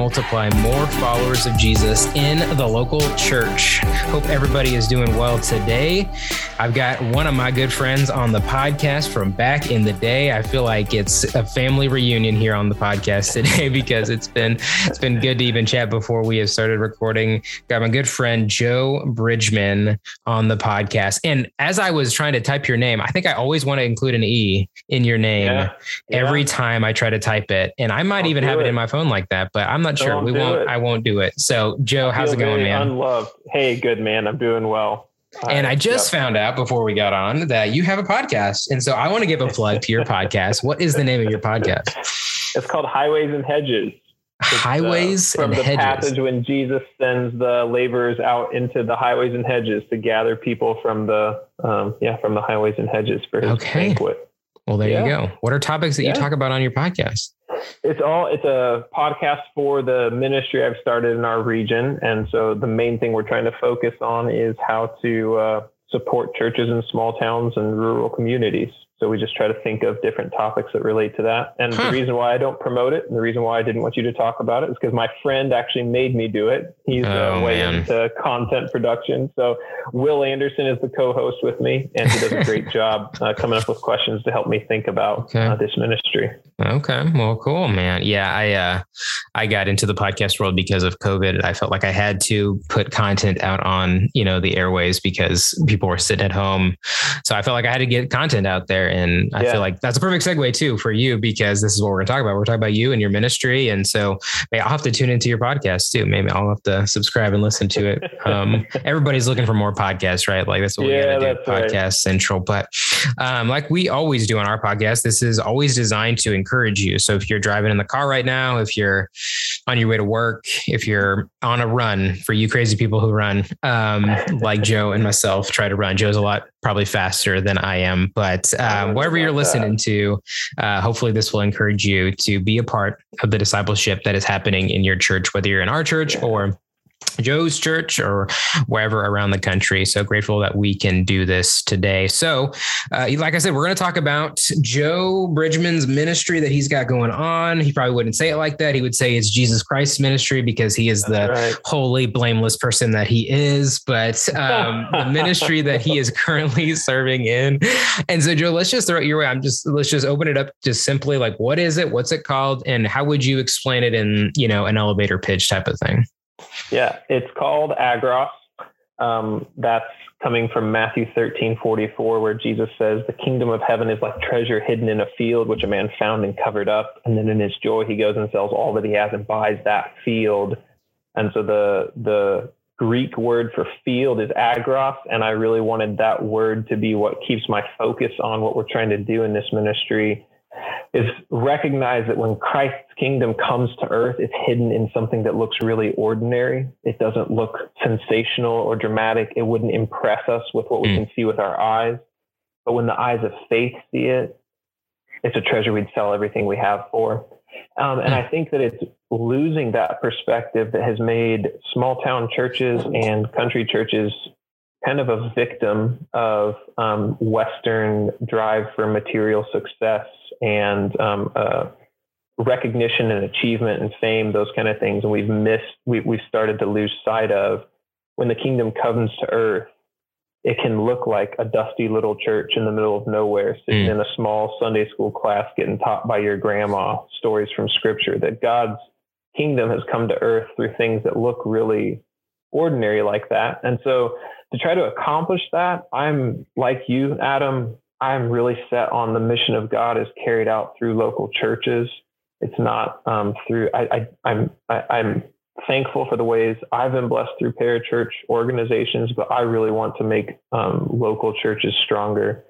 multiply more followers of Jesus in the local church. Hope everybody is doing well today. I've got one of my good friends on the podcast from back in the day. I feel like it's a family reunion here on the podcast today because it's been it's been good to even chat before we have started recording. Got my good friend Joe Bridgman on the podcast. And as I was trying to type your name, I think I always want to include an E in your name yeah. Yeah. every time I try to type it. And I might I'll even have it. it. in my phone like that, but I'm not sure. Don't we won't, it. I won't do it. So Joe, how's it going, man? Unloved. Hey, good man. I'm doing well. And I just yep. found out before we got on that you have a podcast. And so I want to give a plug to your podcast. What is the name of your podcast? It's called Highways and Hedges. It's, highways uh, from the hedges. passage when Jesus sends the laborers out into the highways and hedges to gather people from the um, yeah from the highways and hedges for his okay. banquet. Well, there yeah. you go. What are topics that yeah. you talk about on your podcast? It's all it's a podcast for the ministry I've started in our region, and so the main thing we're trying to focus on is how to uh, support churches in small towns and rural communities. So we just try to think of different topics that relate to that. And huh. the reason why I don't promote it and the reason why I didn't want you to talk about it is because my friend actually made me do it. He's uh, oh, uh, way man. into content production. So Will Anderson is the co-host with me and he does a great job uh, coming up with questions to help me think about okay. uh, this ministry. Okay. Well, cool, man. Yeah. I, uh, I got into the podcast world because of COVID. I felt like I had to put content out on, you know, the airways because people were sitting at home. So I felt like I had to get content out there and I yeah. feel like that's a perfect segue too for you because this is what we're going to talk about. We're talking about you and your ministry. And so maybe I'll have to tune into your podcast too. Maybe I'll have to subscribe and listen to it. Um, everybody's looking for more podcasts, right? Like that's what yeah, we got to do podcast right. central. But um, like we always do on our podcast, this is always designed to encourage you. So if you're driving in the car right now, if you're on your way to work, if you're on a run for you crazy people who run, um, like Joe and myself try to run. Joe's a lot probably faster than I am, but um, wherever you're listening to, uh, hopefully this will encourage you to be a part of the discipleship that is happening in your church, whether you're in our church or Joe's church or wherever around the country. So grateful that we can do this today. So, uh, like I said, we're going to talk about Joe Bridgman's ministry that he's got going on. He probably wouldn't say it like that. He would say it's Jesus Christ's ministry because he is That's the right. holy, blameless person that he is. But um, the ministry that he is currently serving in. And so, Joe, let's just throw it your way. I'm just let's just open it up just simply like what is it? What's it called? And how would you explain it in you know an elevator pitch type of thing? Yeah, it's called Agros. Um, that's coming from Matthew 13, 44, where Jesus says, The kingdom of heaven is like treasure hidden in a field, which a man found and covered up. And then in his joy, he goes and sells all that he has and buys that field. And so the, the Greek word for field is agros. And I really wanted that word to be what keeps my focus on what we're trying to do in this ministry is recognize that when Christ's kingdom comes to earth, it's hidden in something that looks really ordinary. It doesn't look sensational or dramatic. It wouldn't impress us with what we mm. can see with our eyes. But when the eyes of faith see it, it's a treasure we'd sell everything we have for. Um, and. I think that it's losing that perspective that has made small town churches and country churches kind of a victim of um, Western drive for material success and um, uh, recognition and achievement and fame, those kind of things. And we've missed, we, we've started to lose sight of when the kingdom comes to earth, it can look like a dusty little church in the middle of nowhere, sitting mm. in a small Sunday school class, getting taught by your grandma stories from scripture, that God's kingdom has come to earth through things that look really ordinary like that. And so to try to accomplish that, I'm like you, Adam, I'm really set on the mission of God is carried out through local churches. It's not um, through. I, I, I'm I, I'm thankful for the ways I've been blessed through parachurch organizations, but I really want to make um, local churches stronger.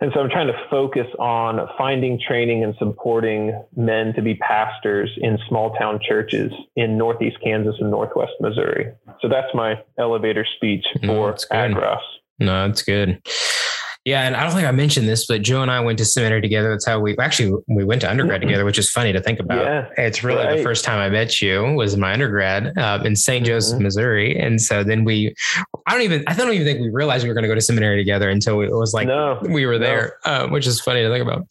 And so I'm trying to focus on finding training and supporting men to be pastors in small town churches in Northeast Kansas and Northwest Missouri. So that's my elevator speech for no, Agros. No, that's good. Yeah, and I don't think I mentioned this, but Joe and I went to seminary together. That's how we actually we went to undergrad mm-hmm. together, which is funny to think about. Yeah, it's really right. the first time I met you was in my undergrad uh, in mm-hmm. Joseph, Missouri, and so then we I don't even I don't even think we realized we were going to go to seminary together until it was like no, we were there, no. uh, which is funny to think about.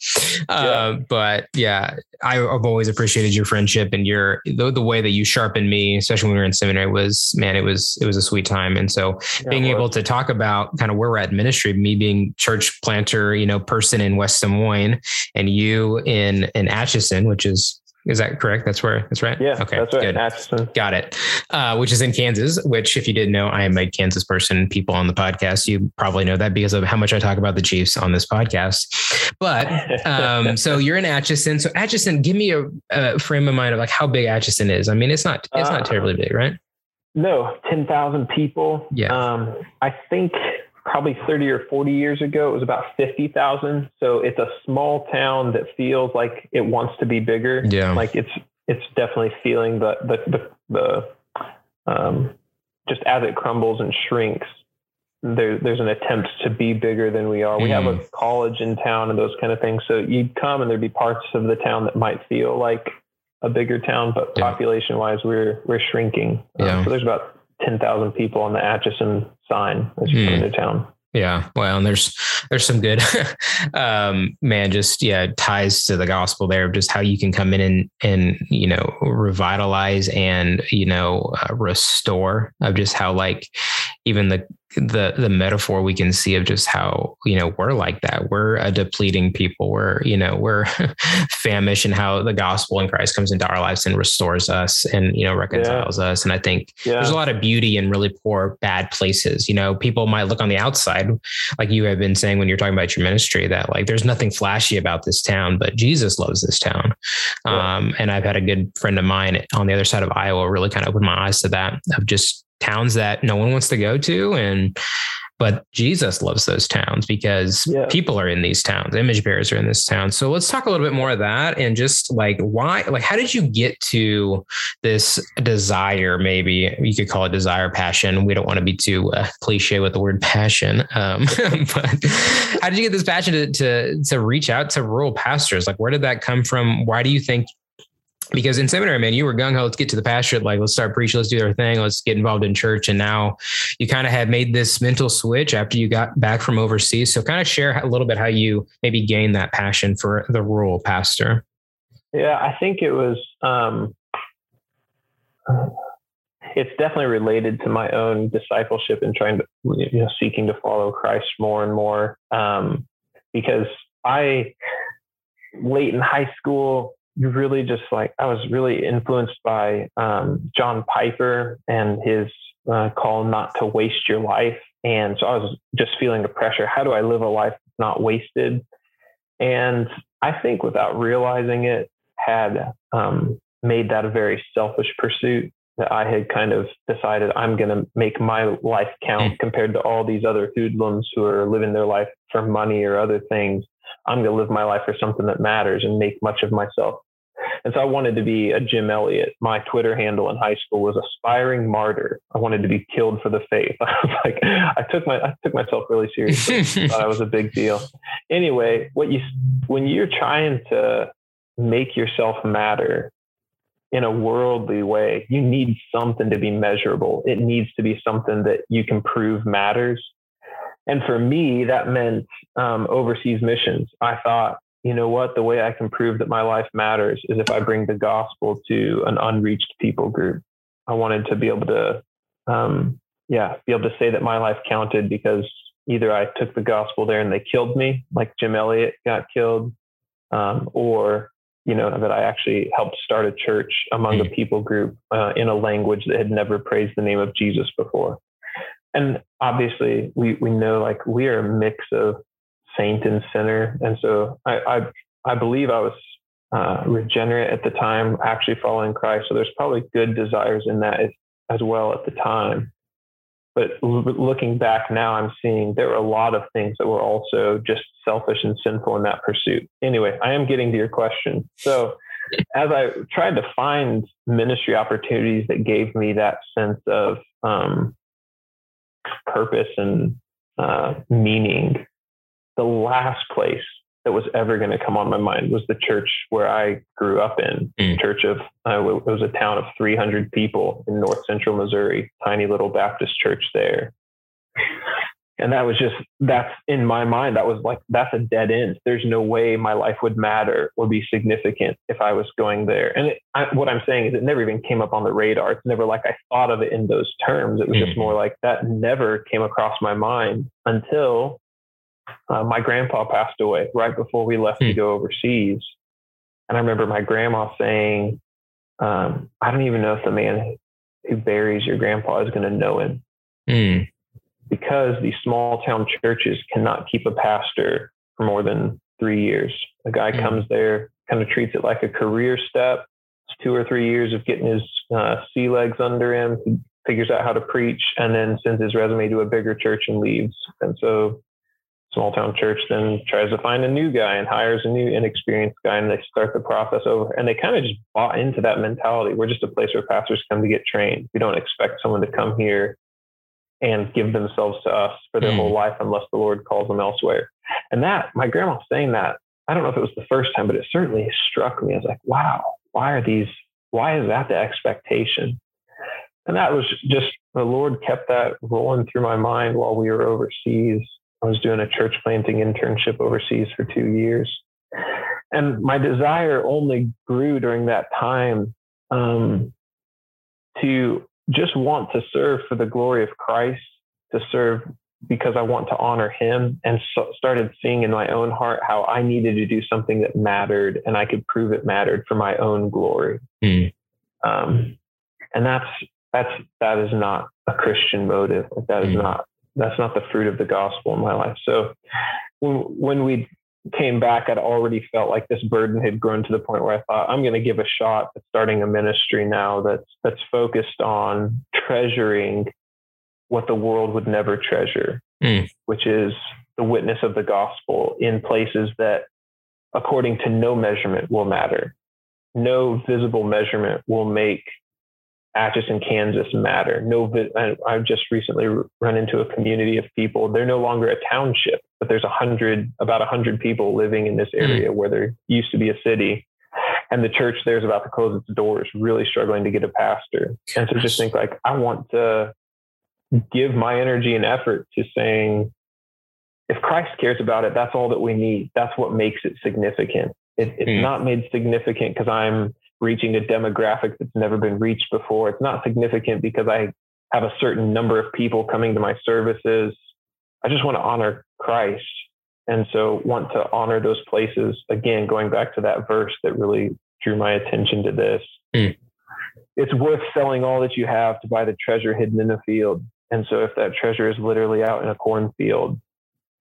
Uh, yeah. But yeah, I, have always appreciated your friendship and your the, the, way that you sharpened me, especially when we were in seminary. Was man, it was it was a sweet time. And so yeah, being able to talk about kind of where we're at ministry, me being church planter, you know, person in West Des Moines, and you in in Atchison, which is is that correct? That's where that's right. Yeah. Okay. That's right. Good. Got it. Uh, which is in Kansas. Which, if you didn't know, I am a Kansas person. People on the podcast, you probably know that because of how much I talk about the Chiefs on this podcast. But um, so you're in Atchison. So Atchison, give me a, a, frame of mind of like how big Atchison is. I mean, it's not it's not uh, terribly big, right? No, ten thousand people. Yeah. Um, I think probably 30 or 40 years ago, it was about 50,000. So it's a small town that feels like it wants to be bigger. Yeah. Like it's, it's definitely feeling the, the, the, the um, just as it crumbles and shrinks, there, there's an attempt to be bigger than we are. We mm. have a mm. college in town and those kind of things. So you'd come and there'd be parts of the town that might feel like a bigger town, but yeah. population wise, we're, we're shrinking. Um, yeah. Um, so there's about 10,000 people on the Atchison sign as you come hmm. into town. Yeah. Well, and there's, there's some good, um, man, just, yeah, ties to the gospel there of just how you can come in and, and, you know, revitalize and, you know, uh, restore of just how like even the, the the metaphor we can see of just how you know we're like that we're a depleting people we're you know we're famished and how the gospel in christ comes into our lives and restores us and you know reconciles yeah. us and i think yeah. there's a lot of beauty in really poor bad places you know people might look on the outside like you have been saying when you're talking about your ministry that like there's nothing flashy about this town but jesus loves this town yeah. um, and i've had a good friend of mine on the other side of iowa really kind of opened my eyes to that of just towns that no one wants to go to and but Jesus loves those towns because yeah. people are in these towns, image bearers are in this town. So let's talk a little bit more of that and just like why, like, how did you get to this desire? Maybe you could call it desire, passion. We don't want to be too uh, cliche with the word passion, um, but how did you get this passion to, to to reach out to rural pastors? Like, where did that come from? Why do you think because in seminary, man, you were gung ho. Let's get to the pastorate. Like, let's start preaching. Let's do our thing. Let's get involved in church. And now you kind of had made this mental switch after you got back from overseas. So, kind of share a little bit how you maybe gained that passion for the rural pastor. Yeah, I think it was. Um, it's definitely related to my own discipleship and trying to, you know, seeking to follow Christ more and more. Um, because I, late in high school, really just like I was really influenced by um, John Piper and his uh, call not to waste your life. And so I was just feeling the pressure. How do I live a life not wasted? And I think without realizing it, had um, made that a very selfish pursuit that I had kind of decided I'm going to make my life count mm. compared to all these other hoodlums who are living their life for money or other things. I'm going to live my life for something that matters and make much of myself. And so I wanted to be a Jim Elliot. My Twitter handle in high school was aspiring martyr. I wanted to be killed for the faith. I was like, I took my, I took myself really seriously. thought I was a big deal. Anyway, what you, when you're trying to make yourself matter in a worldly way, you need something to be measurable. It needs to be something that you can prove matters. And for me, that meant um, overseas missions. I thought, you know what? The way I can prove that my life matters is if I bring the gospel to an unreached people group. I wanted to be able to, um, yeah, be able to say that my life counted because either I took the gospel there and they killed me, like Jim Elliot got killed, um, or you know that I actually helped start a church among a hmm. people group uh, in a language that had never praised the name of Jesus before. And obviously, we we know like we are a mix of saint and sinner. And so I, I, I believe I was uh, regenerate at the time, actually following Christ. So there's probably good desires in that as, as well at the time. But l- looking back now, I'm seeing there were a lot of things that were also just selfish and sinful in that pursuit. Anyway, I am getting to your question. So as I tried to find ministry opportunities that gave me that sense of um, purpose and uh, meaning, the last place that was ever going to come on my mind was the church where I grew up in. Mm. Church of uh, it was a town of 300 people in north central Missouri, tiny little Baptist church there. And that was just that's in my mind that was like that's a dead end there's no way my life would matter or be significant if i was going there and it, I, what i'm saying is it never even came up on the radar it's never like i thought of it in those terms it was mm-hmm. just more like that never came across my mind until uh, my grandpa passed away right before we left mm-hmm. to hmm. go overseas and i remember my grandma saying um, i don't even know if the man who buries your grandpa is going to know him mm because these small town churches cannot keep a pastor for more than three years. A guy mm-hmm. comes there, kind of treats it like a career step. It's two or three years of getting his uh, sea legs under him. He figures out how to preach and then sends his resume to a bigger church and leaves. And so small town church then tries to find a new guy and hires a new inexperienced guy and they start the process over and they kind of just bought into that mentality we're just a place where pastors come to get trained we don't expect someone to come here and give themselves to us for their mm. whole life unless the Lord calls them elsewhere. And that, my grandma saying that, I don't know if it was the first time, but it certainly struck me as like, wow, why are these, why is that the expectation? And that was just the Lord kept that rolling through my mind while we were overseas. I was doing a church planting internship overseas for two years. And my desire only grew during that time um, to just want to serve for the glory of Christ, to serve because I want to honor him and so started seeing in my own heart how I needed to do something that mattered and I could prove it mattered for my own glory. Mm. Um, and that's, that's, that is not a Christian motive. That is mm. not, that's not the fruit of the gospel in my life. So when, when we came back, I'd already felt like this burden had grown to the point where I thought I'm going to give a shot at starting a ministry now that's that's focused on treasuring what the world would never treasure, mm. which is the witness of the gospel in places that, according to no measurement, will matter. No visible measurement will make Atchison, Kansas matter. No, I've just recently run into a community of people. They're no longer a township, but there's a hundred, about a hundred people living in this hmm. area where there used to be a city. And the church there is about to close its doors, really struggling to get a pastor. And so just think like, I want to give my energy and effort to saying, if Christ cares about it, that's all that we need. That's what makes it significant. It, it's mm. not made significant because I'm reaching a demographic that's never been reached before. It's not significant because I have a certain number of people coming to my services. I just want to honor Christ. And so want to honor those places. Again, going back to that verse that really drew my attention to this. Mm. It's worth selling all that you have to buy the treasure hidden in a field. And so if that treasure is literally out in a cornfield,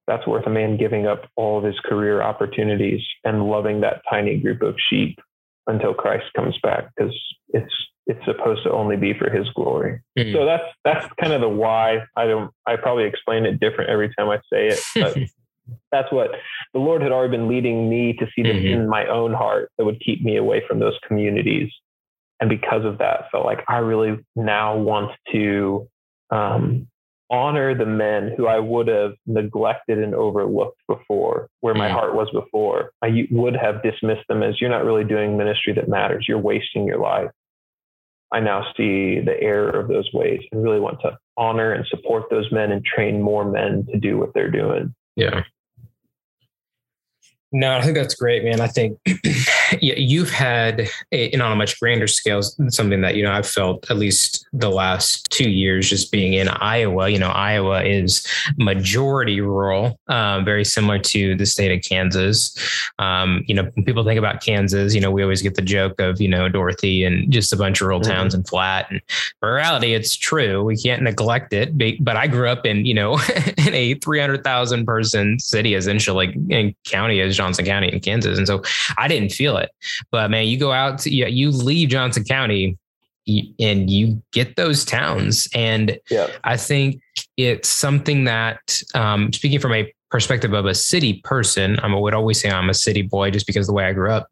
that's worth a man giving up all of his career opportunities and loving that tiny group of sheep until Christ comes back because it's it's supposed to only be for his glory. Mm-hmm. So that's that's kind of the why. I don't I probably explain it different every time I say it, but that's what the Lord had already been leading me to see this mm-hmm. in my own heart that would keep me away from those communities. And because of that, felt like I really now want to um, honor the men who I would have neglected and overlooked before, where my mm. heart was before. I would have dismissed them as you're not really doing ministry that matters. You're wasting your life. I now see the error of those ways and really want to honor and support those men and train more men to do what they're doing. Yeah. No, I think that's great, man. I think you've had, a, on a much grander scale, something that you know I've felt at least the last two years, just being in Iowa. You know, Iowa is majority rural, um, very similar to the state of Kansas. Um, you know, when people think about Kansas, you know, we always get the joke of you know Dorothy and just a bunch of rural mm-hmm. towns and flat. And for reality, it's true. We can't neglect it. But I grew up in you know in a three hundred thousand person city, essentially in county as Johnson County in Kansas. And so I didn't feel it. But man, you go out, to, you, you leave Johnson County and you get those towns. And yeah. I think it's something that, um, speaking from a perspective of a city person, I would always say I'm a city boy just because of the way I grew up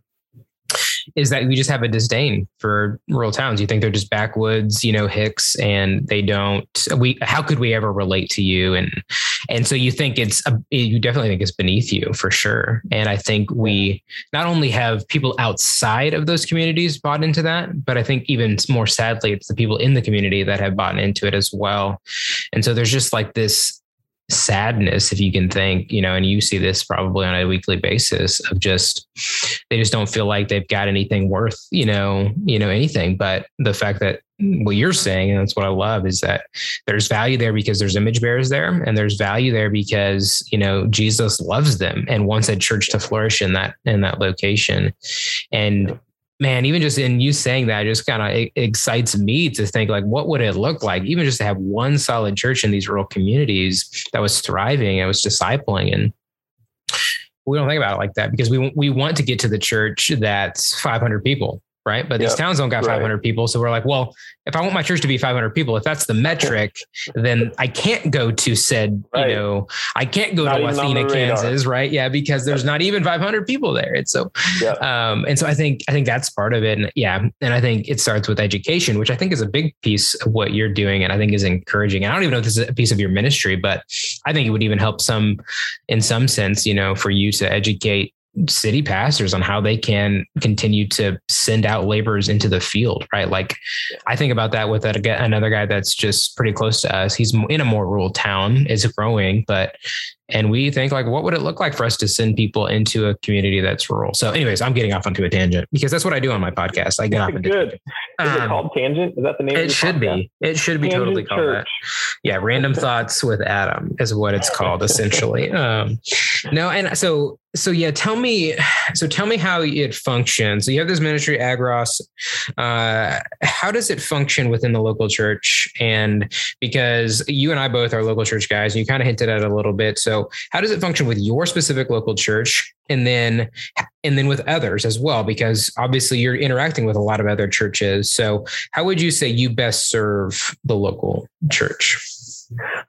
is that we just have a disdain for rural towns. You think they're just backwoods, you know, hicks, and they don't. We how could we ever relate to you? And and so you think it's a, you definitely think it's beneath you for sure. And I think we not only have people outside of those communities bought into that, but I think even more sadly, it's the people in the community that have bought into it as well. And so there's just like this sadness if you can think you know and you see this probably on a weekly basis of just they just don't feel like they've got anything worth you know you know anything. But the fact that what you're saying and that's what i love is that there's value there because there's image bearers there and there's value there because you know jesus loves them and wants a church to flourish in that in that location. And man, even just in you saying that, just kind of excites me to think like, what would it look like, even just to have one solid church in these rural communities that was thriving, and was discipling, and we don't think about it like that because we we want to get to the church that's 500 people, right? But these towns don't got right. 500 people. So we're like, well, if I want my church to be 500 people, if that's the metric, then I can't go to said, right. you know, I can't go not to Athena, Kansas, right? Yeah, because there's not even 500 people there. It's so, um, and so I think I think that's part of it. And yeah, and I think it starts with education, which I think is a big piece of what you're doing, and I think is encouraging. And I don't even know if this is a piece of your ministry, but I think it would even help some, in some sense, you know, for you to educate city pastors on how they can continue to send out laborers into the field, right? Like I think about that with that, another guy that's just pretty close to us. He's in a more rural town, is growing, but and we think like what would it look like for us to send people into a community that's rural? So anyways i'm getting off onto a tangent because that's what i do on my podcast. I get off into good. um, is it um, called tangent? Is that the name it should podcast? be it should be tangent totally called Church. that yeah random thoughts with adam is what it's called essentially. Um no and so so yeah tell me so tell me how it functions. So you have this ministry agros. Uh how does it function within the local church? And because you and i both are local church guys and you kind of hinted at it a little bit. So how does it function with your specific local church and then and then with others as well because obviously you're interacting with a lot of other churches. So how would you say you best serve the local church?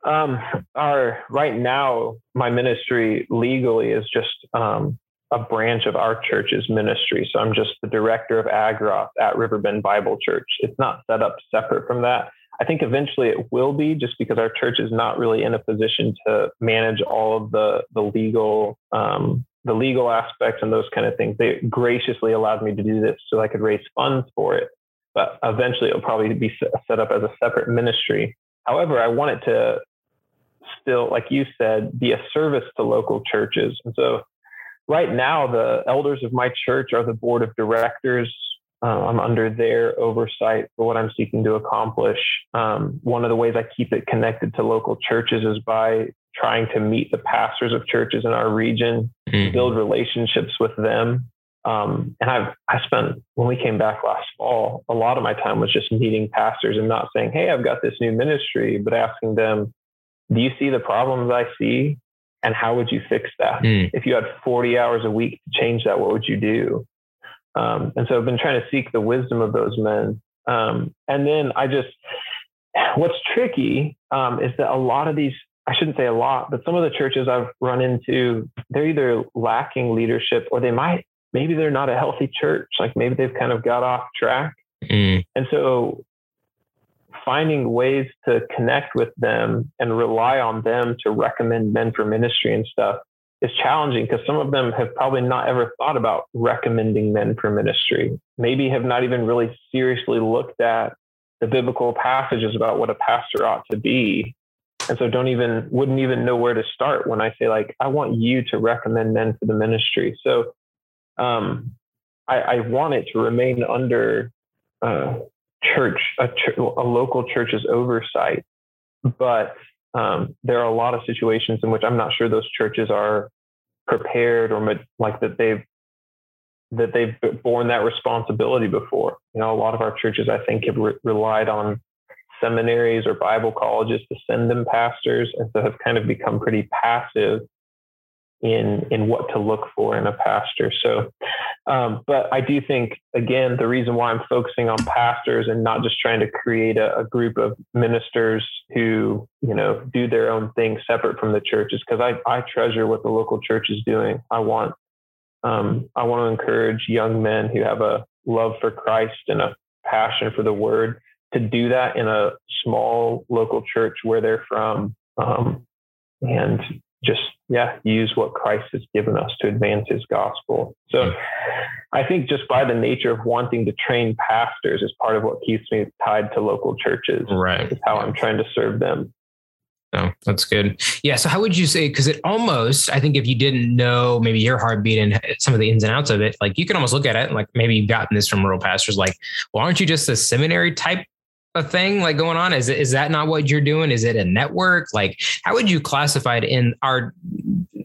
Um, our right now, my ministry legally is just um, a branch of our church's ministry. So I'm just the director of Agros at Riverbend Bible Church. It's not set up separate from that. I think eventually it will be just because our church is not really in a position to manage all of the the legal um, the legal aspects and those kind of things. They graciously allowed me to do this so I could raise funds for it. But eventually it'll probably be set up as a separate ministry. However, I want it to still, like you said, be a service to local churches. And so right now, the elders of my church are the board of directors uh, I'm under their oversight for what I'm seeking to accomplish. Um, one of the ways I keep it connected to local churches is by trying to meet the pastors of churches in our region, mm-hmm. build relationships with them. Um, and I've I spent when we came back last fall, a lot of my time was just meeting pastors and not saying, "Hey, I've got this new ministry," but asking them, "Do you see the problems I see, and how would you fix that? Mm. If you had 40 hours a week to change that, what would you do?" Um, and so I've been trying to seek the wisdom of those men. Um, and then I just, what's tricky um, is that a lot of these, I shouldn't say a lot, but some of the churches I've run into, they're either lacking leadership or they might, maybe they're not a healthy church. Like maybe they've kind of got off track. Mm. And so finding ways to connect with them and rely on them to recommend men for ministry and stuff is challenging because some of them have probably not ever thought about recommending men for ministry, maybe have not even really seriously looked at the biblical passages about what a pastor ought to be. And so don't even, wouldn't even know where to start when I say, like, I want you to recommend men for the ministry. So um, I, I want it to remain under uh, church, a, ch- a local church's oversight. But um, there are a lot of situations in which I'm not sure those churches are prepared or like that they've that they've borne that responsibility before. You know, a lot of our churches, I think, have re- relied on seminaries or Bible colleges to send them pastors, and so have kind of become pretty passive in in what to look for in a pastor. So, um, but I do think again the reason why I'm focusing on pastors and not just trying to create a, a group of ministers who you know do their own thing separate from the church is because I I treasure what the local church is doing. I want um, I want to encourage young men who have a love for Christ and a passion for the word to do that in a small local church where they're from um, and just yeah use what christ has given us to advance his gospel so i think just by the nature of wanting to train pastors is part of what keeps me tied to local churches right is how i'm trying to serve them no, oh, that's good. Yeah. So, how would you say? Because it almost, I think, if you didn't know maybe your heartbeat and some of the ins and outs of it, like you can almost look at it like maybe you've gotten this from rural pastors, like, well, aren't you just a seminary type a thing like going on? Is is that not what you're doing? Is it a network? Like, how would you classify it in our,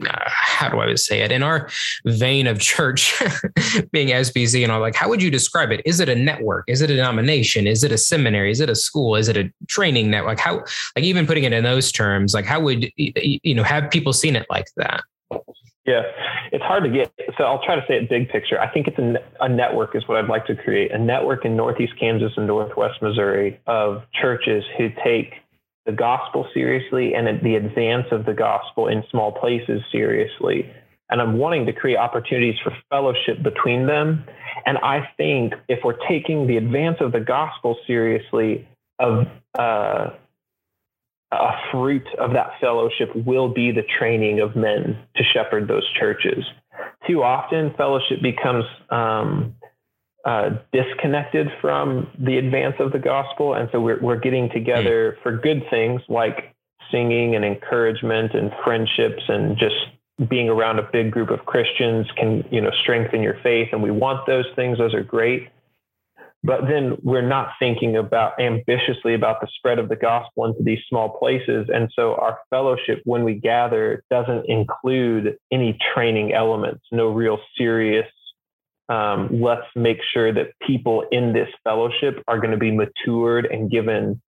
uh, how do I say it? In our vein of church being SBC and all, like, how would you describe it? Is it a network? Is it a denomination? Is it a seminary? Is it a school? Is it a training network? How, like, even putting it in those terms, like, how would, you know, have people seen it like that? Yeah, it's hard to get. So I'll try to say it big picture. I think it's a, a, network is what I'd like to create a network in Northeast Kansas and Northwest Missouri of churches who take the gospel seriously and the advance of the gospel in small places seriously. And I'm wanting to create opportunities for fellowship between them. And I think if we're taking the advance of the gospel seriously, of uh, a fruit of that fellowship will be the training of men to shepherd those churches. Too often, fellowship becomes um, uh, disconnected from the advance of the gospel. And so we're, we're getting together mm. for good things like singing and encouragement and friendships and just being around a big group of Christians can, you know, strengthen your faith. And we want those things. Those are great but then we're not thinking about ambitiously about the spread of the gospel into these small places. And so our fellowship when we gather doesn't include any training elements no real serious um, let's make sure that people in this fellowship are going to be matured and given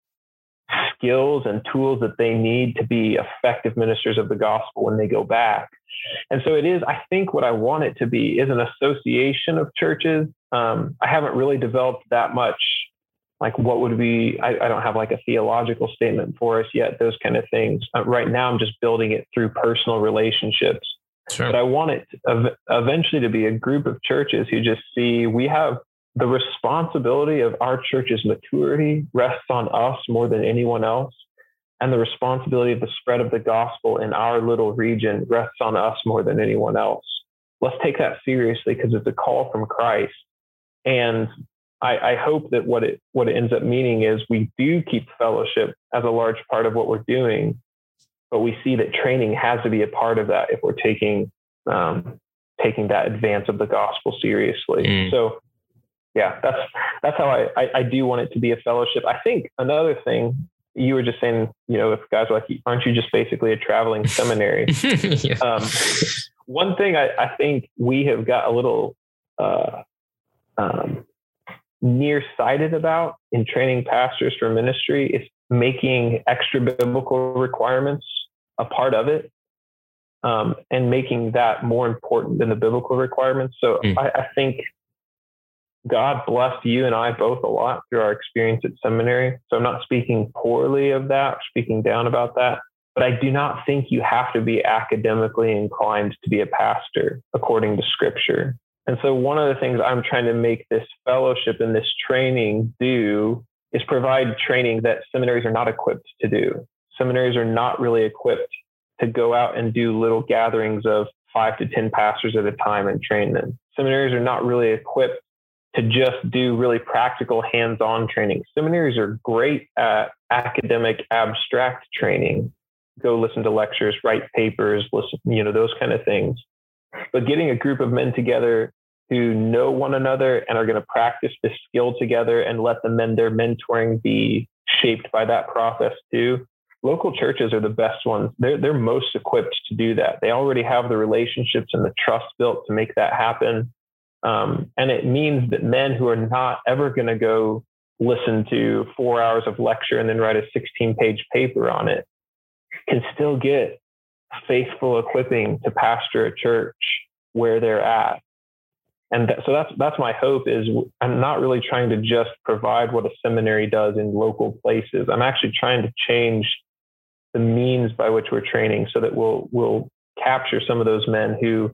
skills and tools that they need to be effective ministers of the gospel when they go back. And so it is, I think what I want it to be is an association of churches. Um, I haven't really developed that much. Like, what would be, I, I, don't have like a theological statement for us yet, those kind of things. Uh, right now, I'm just building it through personal relationships. Sure. But I want it to, eventually to be a group of churches who just see we have the responsibility of our church's maturity rests on us more than anyone else. And the responsibility of the spread of the gospel in our little region rests on us more than anyone else. Let's take that seriously because it's a call from Christ. And I, I, hope that what it what it ends up meaning is we do keep fellowship as a large part of what we're doing, but we see that training has to be a part of that if we're taking um, taking that advance of the gospel seriously. Mm. So yeah, that's that's how I, I, I do want it to be a fellowship. I think another thing you were just saying, you know, if guys are like, aren't you just basically a traveling seminary? yeah. um, one thing I, I, think we have got a little uh, um, nearsighted about in training pastors for ministry is making extra biblical requirements a part of it um, and making that more important than the biblical requirements. So mm. I, I think God blessed you and I both a lot through our experience at seminary. So I'm not speaking poorly of that, or speaking down about that. But I do not think you have to be academically inclined to be a pastor according to scripture. And so one of the things I'm trying to make this fellowship and this training do is provide training that seminaries are not equipped to do. Seminaries are not really equipped to go out and do little gatherings of five to 10 pastors at a time and train them. Seminaries are not really equipped to just do really practical hands-on training. Seminaries are great at academic abstract training. Go listen to lectures, write papers, listen, you know, those kind of things. But getting a group of men together who know one another and are going to practice this skill together and let the men their mentoring be shaped by that process too. Local churches are the best ones. They're they're most equipped to do that. They already have the relationships and the trust built to make that happen. Um, and it means that men who are not ever going to go listen to four hours of lecture and then write a 16 page paper on it can still get faithful equipping to pastor a church where they're at. And th- so that's that's my hope is I'm not really trying to just provide what a seminary does in local places. I'm actually trying to change the means by which we're training so that we'll we'll capture some of those men who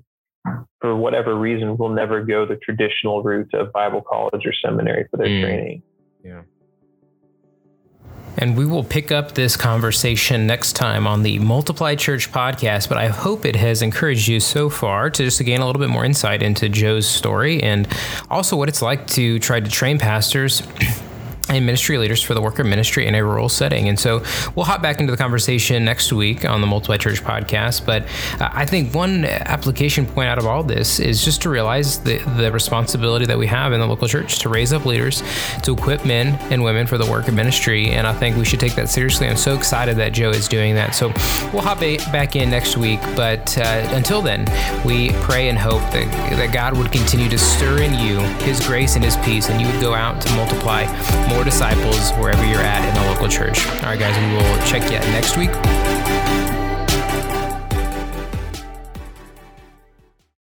for whatever reason, will never go the traditional route of Bible college or seminary for their mm. training. Yeah. And we will pick up this conversation next time on the Multiply Church podcast. But I hope it has encouraged you so far to just to gain a little bit more insight into Joe's story and also what it's like to try to train pastors and ministry leaders for the work of ministry in a rural setting. And so we'll hop back into the conversation next week on the Multiply Church podcast. But uh, I think one application point out of all this is just to realize the, the responsibility that we have in the local church to raise up leaders, to equip men and women for the work of ministry. And I think we should take that seriously. I'm so excited that Joe is doing that. So we'll hop back in next week. But uh, until then, we pray and hope that, that God would continue to stir in you his grace and his peace, and you would go out to multiply more disciples wherever you're at in the local church. All right, guys, we will check you out next week.